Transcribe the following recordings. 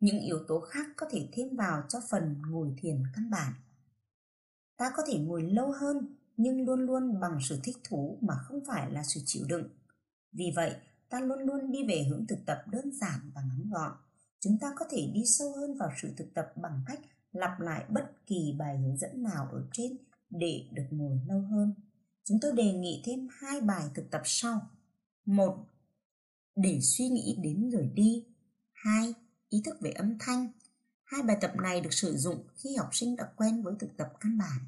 những yếu tố khác có thể thêm vào cho phần ngồi thiền căn bản. Ta có thể ngồi lâu hơn, nhưng luôn luôn bằng sự thích thú mà không phải là sự chịu đựng. Vì vậy, ta luôn luôn đi về hướng thực tập đơn giản và ngắn gọn. Chúng ta có thể đi sâu hơn vào sự thực tập bằng cách lặp lại bất kỳ bài hướng dẫn nào ở trên để được ngồi lâu hơn. Chúng tôi đề nghị thêm hai bài thực tập sau. Một, để suy nghĩ đến rồi đi. Hai ý thức về âm thanh. Hai bài tập này được sử dụng khi học sinh đã quen với thực tập căn bản.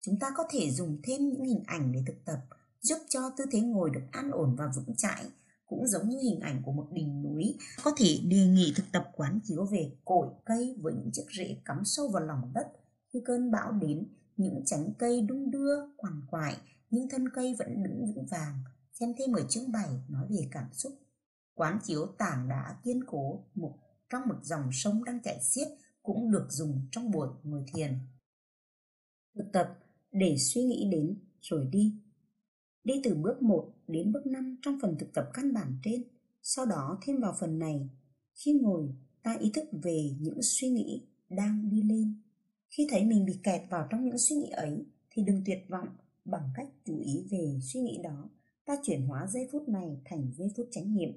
Chúng ta có thể dùng thêm những hình ảnh để thực tập, giúp cho tư thế ngồi được an ổn và vững chãi, cũng giống như hình ảnh của một đỉnh núi. Có thể đề nghị thực tập quán chiếu về cội cây với những chiếc rễ cắm sâu vào lòng đất khi cơn bão đến. Những nhánh cây đung đưa, quằn quại, nhưng thân cây vẫn đứng vững vàng. Xem thêm ở chương 7 nói về cảm xúc. Quán chiếu tảng đá kiên cố, một trong một dòng sông đang chảy xiết cũng được dùng trong buổi ngồi thiền. Thực tập, để suy nghĩ đến, rồi đi. Đi từ bước 1 đến bước 5 trong phần thực tập căn bản trên, sau đó thêm vào phần này. Khi ngồi, ta ý thức về những suy nghĩ đang đi lên. Khi thấy mình bị kẹt vào trong những suy nghĩ ấy, thì đừng tuyệt vọng bằng cách chú ý về suy nghĩ đó. Ta chuyển hóa giây phút này thành giây phút chánh niệm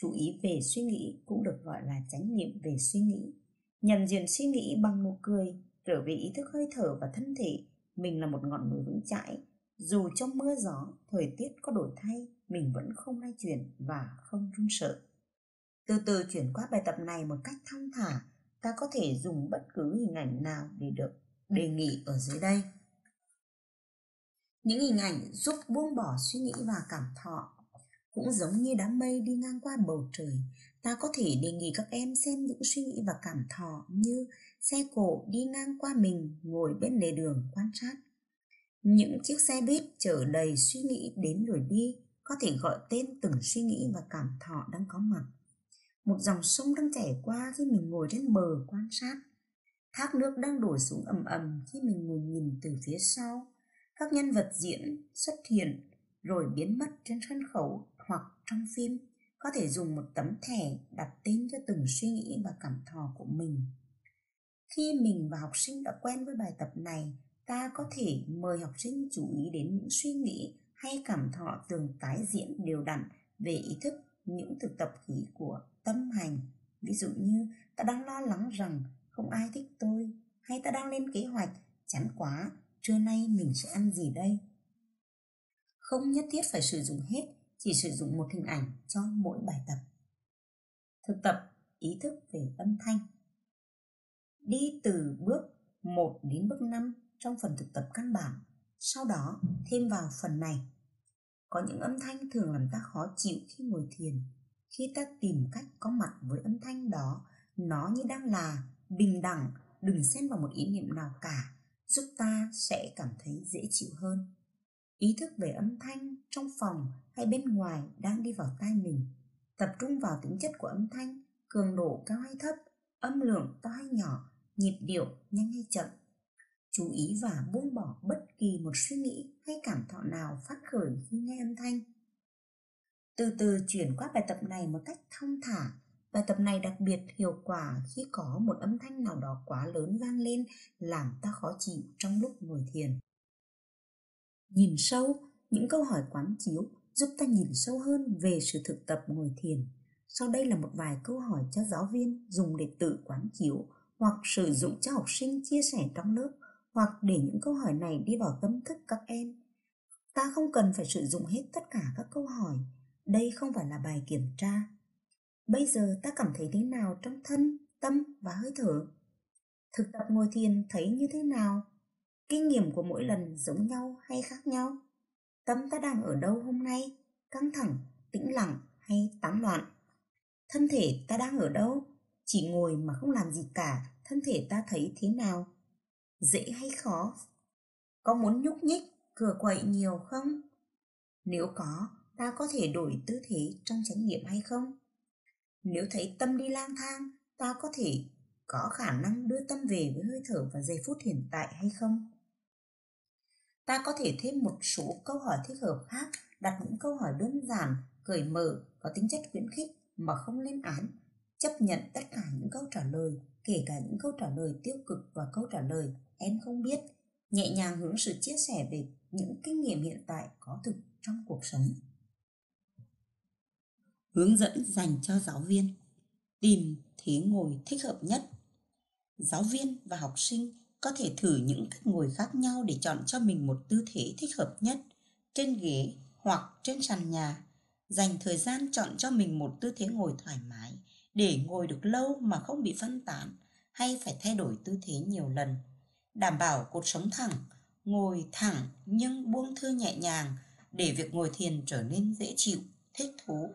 chú ý về suy nghĩ cũng được gọi là chánh niệm về suy nghĩ. Nhận diện suy nghĩ bằng nụ cười, trở về ý thức hơi thở và thân thể, mình là một ngọn núi vững chãi. Dù trong mưa gió, thời tiết có đổi thay, mình vẫn không lay chuyển và không run sợ. Từ từ chuyển qua bài tập này một cách thong thả, ta có thể dùng bất cứ hình ảnh nào để được đề nghị ở dưới đây. Những hình ảnh giúp buông bỏ suy nghĩ và cảm thọ cũng giống như đám mây đi ngang qua bầu trời, ta có thể đề nghị các em xem những suy nghĩ và cảm thọ như xe cộ đi ngang qua mình ngồi bên lề đường quan sát. Những chiếc xe buýt chở đầy suy nghĩ đến rồi đi có thể gọi tên từng suy nghĩ và cảm thọ đang có mặt. Một dòng sông đang chảy qua khi mình ngồi trên bờ quan sát. Thác nước đang đổ xuống ầm ầm khi mình ngồi nhìn từ phía sau. Các nhân vật diễn xuất hiện rồi biến mất trên sân khấu hoặc trong phim, có thể dùng một tấm thẻ đặt tên cho từng suy nghĩ và cảm thọ của mình. Khi mình và học sinh đã quen với bài tập này, ta có thể mời học sinh chú ý đến những suy nghĩ hay cảm thọ thường tái diễn đều đặn về ý thức những thực tập khí của tâm hành. Ví dụ như, ta đang lo lắng rằng không ai thích tôi hay ta đang lên kế hoạch, chán quá, trưa nay mình sẽ ăn gì đây? Không nhất thiết phải sử dụng hết chỉ sử dụng một hình ảnh cho mỗi bài tập. Thực tập ý thức về âm thanh. Đi từ bước 1 đến bước 5 trong phần thực tập căn bản, sau đó thêm vào phần này. Có những âm thanh thường làm ta khó chịu khi ngồi thiền, khi ta tìm cách có mặt với âm thanh đó, nó như đang là bình đẳng, đừng xen vào một ý niệm nào cả, giúp ta sẽ cảm thấy dễ chịu hơn. Ý thức về âm thanh trong phòng hay bên ngoài đang đi vào tai mình, tập trung vào tính chất của âm thanh, cường độ cao hay thấp, âm lượng to hay nhỏ, nhịp điệu nhanh hay chậm. Chú ý và buông bỏ bất kỳ một suy nghĩ hay cảm thọ nào phát khởi khi nghe âm thanh. Từ từ chuyển qua bài tập này một cách thong thả, bài tập này đặc biệt hiệu quả khi có một âm thanh nào đó quá lớn vang lên, làm ta khó chịu trong lúc ngồi thiền. Nhìn sâu, những câu hỏi quán chiếu giúp ta nhìn sâu hơn về sự thực tập ngồi thiền. Sau đây là một vài câu hỏi cho giáo viên dùng để tự quán chiếu hoặc sử dụng cho học sinh chia sẻ trong lớp hoặc để những câu hỏi này đi vào tâm thức các em. Ta không cần phải sử dụng hết tất cả các câu hỏi. Đây không phải là bài kiểm tra. Bây giờ ta cảm thấy thế nào trong thân, tâm và hơi thở? Thực tập ngồi thiền thấy như thế nào? Kinh nghiệm của mỗi lần giống nhau hay khác nhau? Tâm ta đang ở đâu hôm nay? Căng thẳng, tĩnh lặng hay tán loạn? Thân thể ta đang ở đâu? Chỉ ngồi mà không làm gì cả, thân thể ta thấy thế nào? Dễ hay khó? Có muốn nhúc nhích cửa quậy nhiều không? Nếu có, ta có thể đổi tư thế trong chánh niệm hay không? Nếu thấy tâm đi lang thang, ta có thể có khả năng đưa tâm về với hơi thở và giây phút hiện tại hay không? Ta có thể thêm một số câu hỏi thích hợp khác đặt những câu hỏi đơn giản cởi mở có tính chất khuyến khích mà không lên án. Chấp nhận tất cả những câu trả lời, kể cả những câu trả lời tiêu cực và câu trả lời em không biết, nhẹ nhàng hướng sự chia sẻ về những kinh nghiệm hiện tại có thực trong cuộc sống. Hướng dẫn dành cho giáo viên. Tìm thế ngồi thích hợp nhất. Giáo viên và học sinh có thể thử những cách ngồi khác nhau để chọn cho mình một tư thế thích hợp nhất trên ghế hoặc trên sàn nhà. Dành thời gian chọn cho mình một tư thế ngồi thoải mái để ngồi được lâu mà không bị phân tán hay phải thay đổi tư thế nhiều lần. Đảm bảo cột sống thẳng, ngồi thẳng nhưng buông thư nhẹ nhàng để việc ngồi thiền trở nên dễ chịu, thích thú.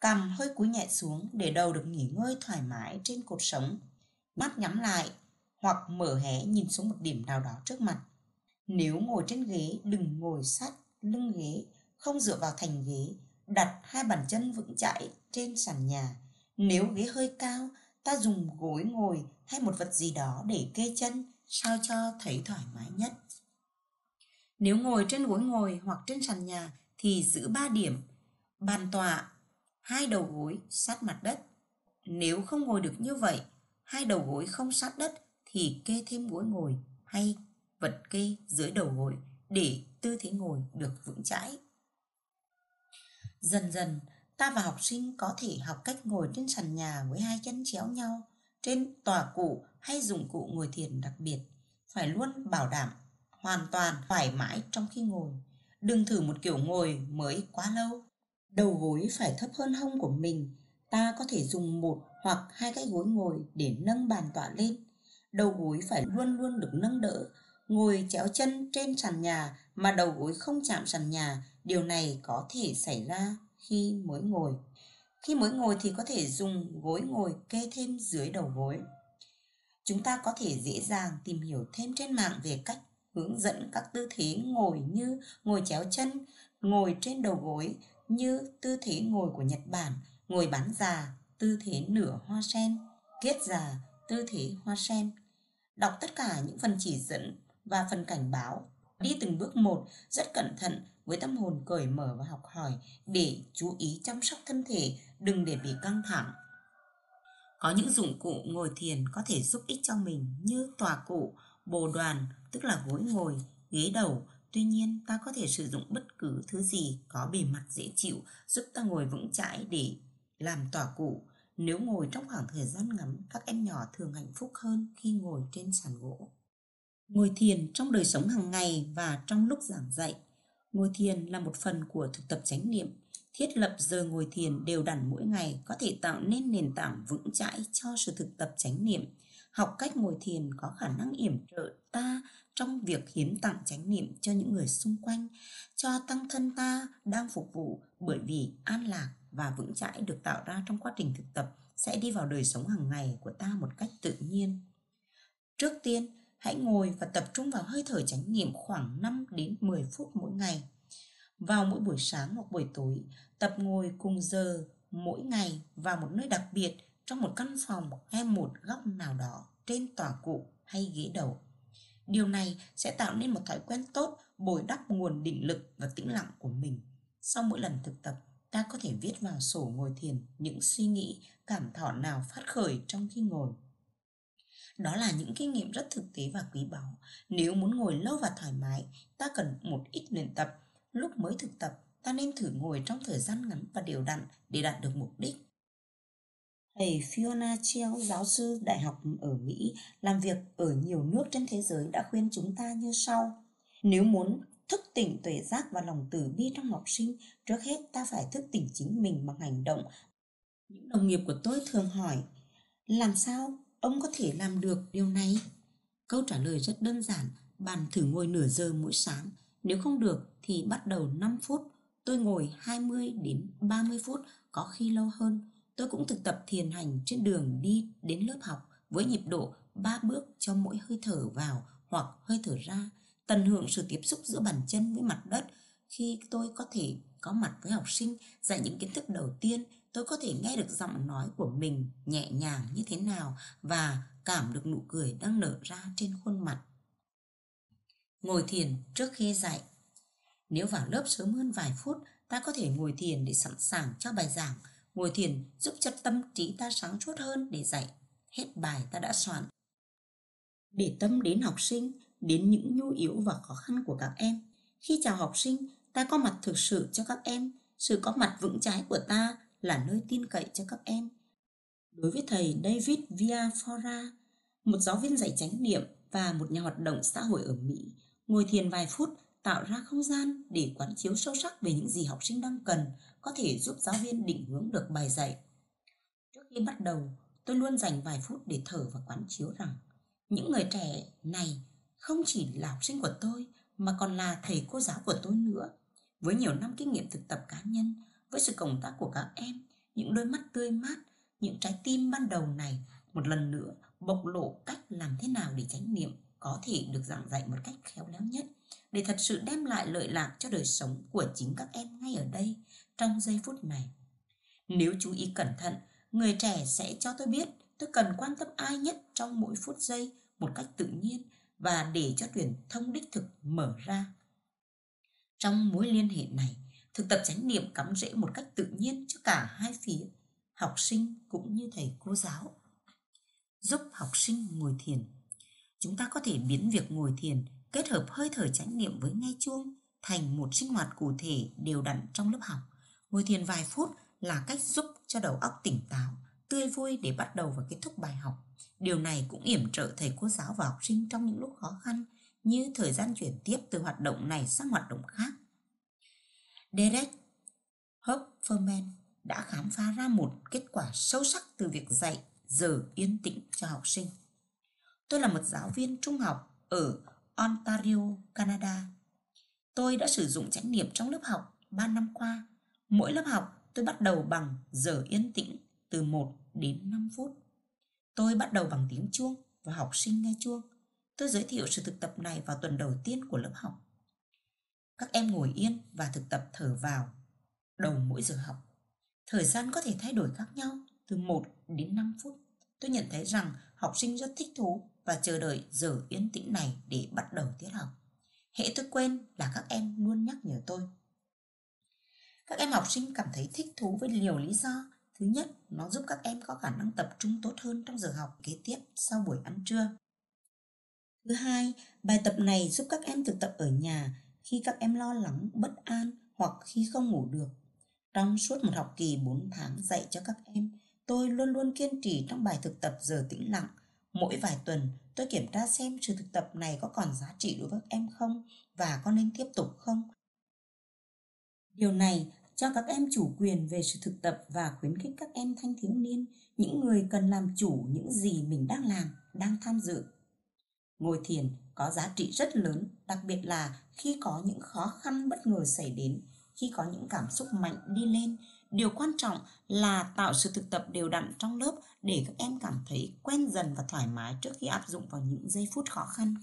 Cầm hơi cúi nhẹ xuống để đầu được nghỉ ngơi thoải mái trên cột sống. Mắt nhắm lại hoặc mở hé nhìn xuống một điểm nào đó trước mặt. Nếu ngồi trên ghế, đừng ngồi sát lưng ghế, không dựa vào thành ghế, đặt hai bàn chân vững chãi trên sàn nhà. Nếu ghế hơi cao, ta dùng gối ngồi hay một vật gì đó để kê chân sao cho thấy thoải mái nhất. Nếu ngồi trên gối ngồi hoặc trên sàn nhà thì giữ 3 điểm, bàn tọa, hai đầu gối sát mặt đất. Nếu không ngồi được như vậy, hai đầu gối không sát đất thì kê thêm gối ngồi hay vật kê dưới đầu gối để tư thế ngồi được vững chãi. Dần dần, ta và học sinh có thể học cách ngồi trên sàn nhà với hai chân chéo nhau, trên tòa cụ hay dụng cụ ngồi thiền đặc biệt. Phải luôn bảo đảm hoàn toàn thoải mái trong khi ngồi. Đừng thử một kiểu ngồi mới quá lâu. Đầu gối phải thấp hơn hông của mình. Ta có thể dùng một hoặc hai cái gối ngồi để nâng bàn tọa lên. Đầu gối phải luôn luôn được nâng đỡ. Ngồi chéo chân trên sàn nhà mà đầu gối không chạm sàn nhà, điều này có thể xảy ra khi mới ngồi. Khi mới ngồi thì có thể dùng gối ngồi kê thêm dưới đầu gối. Chúng ta có thể dễ dàng tìm hiểu thêm trên mạng về cách hướng dẫn các tư thế ngồi như ngồi chéo chân, ngồi trên đầu gối như tư thế ngồi của Nhật Bản, ngồi bán già, tư thế nửa hoa sen, kết già, tư thế hoa sen. Đọc tất cả những phần chỉ dẫn và phần cảnh báo, đi từng bước một rất cẩn thận với tâm hồn cởi mở và học hỏi để chú ý chăm sóc thân thể, đừng để bị căng thẳng. Có những dụng cụ ngồi thiền có thể giúp ích cho mình như tòa cụ, bồ đoàn, tức là gối ngồi, ghế đầu. Tuy nhiên, ta có thể sử dụng bất cứ thứ gì có bề mặt dễ chịu giúp ta ngồi vững chãi để làm tòa cụ. Nếu ngồi trong khoảng thời gian ngắn, các em nhỏ thường hạnh phúc hơn khi ngồi trên sàn gỗ. Ngồi thiền trong đời sống hàng ngày và trong lúc giảng dạy. Ngồi thiền là một phần của thực tập chánh niệm. Thiết lập giờ ngồi thiền đều đặn mỗi ngày có thể tạo nên nền tảng vững chãi cho sự thực tập chánh niệm. Học cách ngồi thiền có khả năng yểm trợ ta trong việc hiến tặng chánh niệm cho những người xung quanh, cho tăng thân ta đang phục vụ bởi vì an lạc và vững chãi được tạo ra trong quá trình thực tập sẽ đi vào đời sống hàng ngày của ta một cách tự nhiên. Trước tiên, hãy ngồi và tập trung vào hơi thở chánh niệm khoảng 5 đến 10 phút mỗi ngày. Vào mỗi buổi sáng hoặc buổi tối, tập ngồi cùng giờ mỗi ngày vào một nơi đặc biệt trong một căn phòng hay một góc nào đó trên tòa cụ hay ghế đầu. Điều này sẽ tạo nên một thói quen tốt bồi đắp nguồn định lực và tĩnh lặng của mình. Sau mỗi lần thực tập, ta có thể viết vào sổ ngồi thiền những suy nghĩ, cảm thọ nào phát khởi trong khi ngồi. Đó là những kinh nghiệm rất thực tế và quý báu. Nếu muốn ngồi lâu và thoải mái, ta cần một ít luyện tập. Lúc mới thực tập, ta nên thử ngồi trong thời gian ngắn và đều đặn để đạt được mục đích. Thầy Fiona Chiao, giáo sư đại học ở Mỹ, làm việc ở nhiều nước trên thế giới đã khuyên chúng ta như sau. Nếu muốn thức tỉnh tuệ giác và lòng từ bi trong học sinh, trước hết ta phải thức tỉnh chính mình bằng hành động. Những đồng nghiệp của tôi thường hỏi, làm sao ông có thể làm được điều này? Câu trả lời rất đơn giản, bạn thử ngồi nửa giờ mỗi sáng. Nếu không được thì bắt đầu 5 phút. Tôi ngồi 20 đến 30 phút, có khi lâu hơn. Tôi cũng thực tập thiền hành trên đường đi đến lớp học với nhịp độ 3 bước cho mỗi hơi thở vào hoặc hơi thở ra, tận hưởng sự tiếp xúc giữa bàn chân với mặt đất. Khi tôi có thể có mặt với học sinh dạy những kiến thức đầu tiên, tôi có thể nghe được giọng nói của mình nhẹ nhàng như thế nào và cảm được nụ cười đang nở ra trên khuôn mặt. Ngồi thiền trước khi dạy Nếu vào lớp sớm hơn vài phút, ta có thể ngồi thiền để sẵn sàng cho bài giảng Ngồi thiền giúp cho tâm trí ta sáng suốt hơn để dạy hết bài ta đã soạn. Để tâm đến học sinh, đến những nhu yếu và khó khăn của các em. Khi chào học sinh, ta có mặt thực sự cho các em. Sự có mặt vững trái của ta là nơi tin cậy cho các em. Đối với thầy David Viafora, một giáo viên dạy chánh niệm và một nhà hoạt động xã hội ở Mỹ, ngồi thiền vài phút tạo ra không gian để quán chiếu sâu sắc về những gì học sinh đang cần có thể giúp giáo viên định hướng được bài dạy. Trước khi bắt đầu, tôi luôn dành vài phút để thở và quán chiếu rằng những người trẻ này không chỉ là học sinh của tôi mà còn là thầy cô giáo của tôi nữa. Với nhiều năm kinh nghiệm thực tập cá nhân, với sự cộng tác của các em, những đôi mắt tươi mát, những trái tim ban đầu này một lần nữa bộc lộ cách làm thế nào để chánh niệm có thể được giảng dạy một cách khéo léo nhất để thật sự đem lại lợi lạc cho đời sống của chính các em ngay ở đây trong giây phút này. Nếu chú ý cẩn thận, người trẻ sẽ cho tôi biết tôi cần quan tâm ai nhất trong mỗi phút giây một cách tự nhiên và để cho truyền thông đích thực mở ra. Trong mối liên hệ này, thực tập chánh niệm cắm rễ một cách tự nhiên cho cả hai phía, học sinh cũng như thầy cô giáo. Giúp học sinh ngồi thiền. Chúng ta có thể biến việc ngồi thiền kết hợp hơi thở chánh niệm với nghe chuông thành một sinh hoạt cụ thể đều đặn trong lớp học. Ngồi thiền vài phút là cách giúp cho đầu óc tỉnh táo, tươi vui để bắt đầu và kết thúc bài học. Điều này cũng yểm trợ thầy cô giáo và học sinh trong những lúc khó khăn như thời gian chuyển tiếp từ hoạt động này sang hoạt động khác. Derek Hofferman đã khám phá ra một kết quả sâu sắc từ việc dạy giờ yên tĩnh cho học sinh. Tôi là một giáo viên trung học ở Ontario, Canada. Tôi đã sử dụng chánh niệm trong lớp học 3 năm qua. Mỗi lớp học tôi bắt đầu bằng giờ yên tĩnh từ 1 đến 5 phút. Tôi bắt đầu bằng tiếng chuông và học sinh nghe chuông. Tôi giới thiệu sự thực tập này vào tuần đầu tiên của lớp học. Các em ngồi yên và thực tập thở vào đầu mỗi giờ học. Thời gian có thể thay đổi khác nhau, từ 1 đến 5 phút. Tôi nhận thấy rằng học sinh rất thích thú và chờ đợi giờ yên tĩnh này để bắt đầu tiết học. Hệ tôi quên là các em luôn nhắc nhở tôi. Các em học sinh cảm thấy thích thú với nhiều lý do. Thứ nhất, nó giúp các em có khả năng tập trung tốt hơn trong giờ học kế tiếp sau buổi ăn trưa. Thứ hai, bài tập này giúp các em thực tập ở nhà khi các em lo lắng, bất an hoặc khi không ngủ được. Trong suốt một học kỳ 4 tháng dạy cho các em, tôi luôn luôn kiên trì trong bài thực tập giờ tĩnh lặng – Mỗi vài tuần, tôi kiểm tra xem sự thực tập này có còn giá trị đối với các em không và có nên tiếp tục không. Điều này cho các em chủ quyền về sự thực tập và khuyến khích các em thanh thiếu niên, những người cần làm chủ những gì mình đang làm, đang tham dự. Ngồi thiền có giá trị rất lớn, đặc biệt là khi có những khó khăn bất ngờ xảy đến, khi có những cảm xúc mạnh đi lên, Điều quan trọng là tạo sự thực tập đều đặn trong lớp để các em cảm thấy quen dần và thoải mái trước khi áp dụng vào những giây phút khó khăn.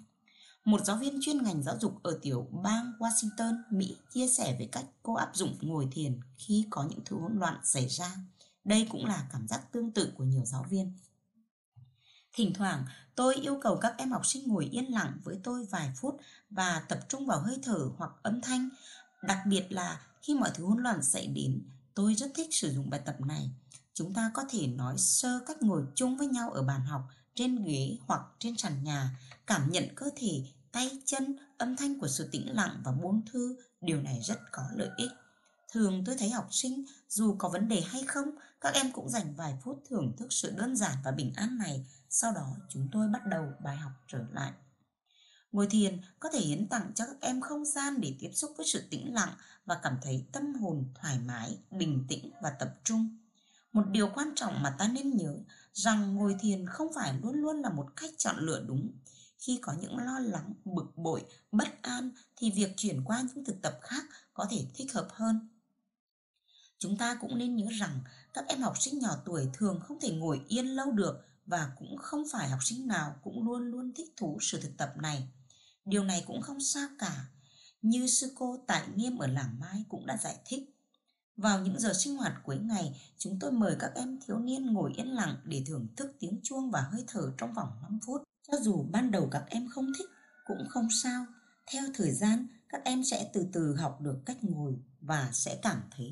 Một giáo viên chuyên ngành giáo dục ở tiểu bang Washington, Mỹ chia sẻ về cách cô áp dụng ngồi thiền khi có những thứ hỗn loạn xảy ra. Đây cũng là cảm giác tương tự của nhiều giáo viên. Thỉnh thoảng, tôi yêu cầu các em học sinh ngồi yên lặng với tôi vài phút và tập trung vào hơi thở hoặc âm thanh, đặc biệt là khi mọi thứ hỗn loạn xảy đến Tôi rất thích sử dụng bài tập này. Chúng ta có thể nói sơ cách ngồi chung với nhau ở bàn học, trên ghế hoặc trên sàn nhà, cảm nhận cơ thể, tay chân, âm thanh của sự tĩnh lặng và buông thư, điều này rất có lợi ích. Thường tôi thấy học sinh, dù có vấn đề hay không, các em cũng dành vài phút thưởng thức sự đơn giản và bình an này. Sau đó chúng tôi bắt đầu bài học trở lại. Ngồi thiền có thể hiến tặng cho các em không gian để tiếp xúc với sự tĩnh lặng và cảm thấy tâm hồn thoải mái, bình tĩnh và tập trung. Một điều quan trọng mà ta nên nhớ rằng ngồi thiền không phải luôn luôn là một cách chọn lựa đúng. Khi có những lo lắng, bực bội, bất an thì việc chuyển qua những thực tập khác có thể thích hợp hơn. Chúng ta cũng nên nhớ rằng các em học sinh nhỏ tuổi thường không thể ngồi yên lâu được và cũng không phải học sinh nào cũng luôn luôn thích thú sự thực tập này. Điều này cũng không sao cả. Như sư cô Tại Nghiêm ở Làng Mai cũng đã giải thích. Vào những giờ sinh hoạt cuối ngày, chúng tôi mời các em thiếu niên ngồi yên lặng để thưởng thức tiếng chuông và hơi thở trong vòng 5 phút. Cho dù ban đầu các em không thích, cũng không sao. Theo thời gian, các em sẽ từ từ học được cách ngồi và sẽ cảm thấy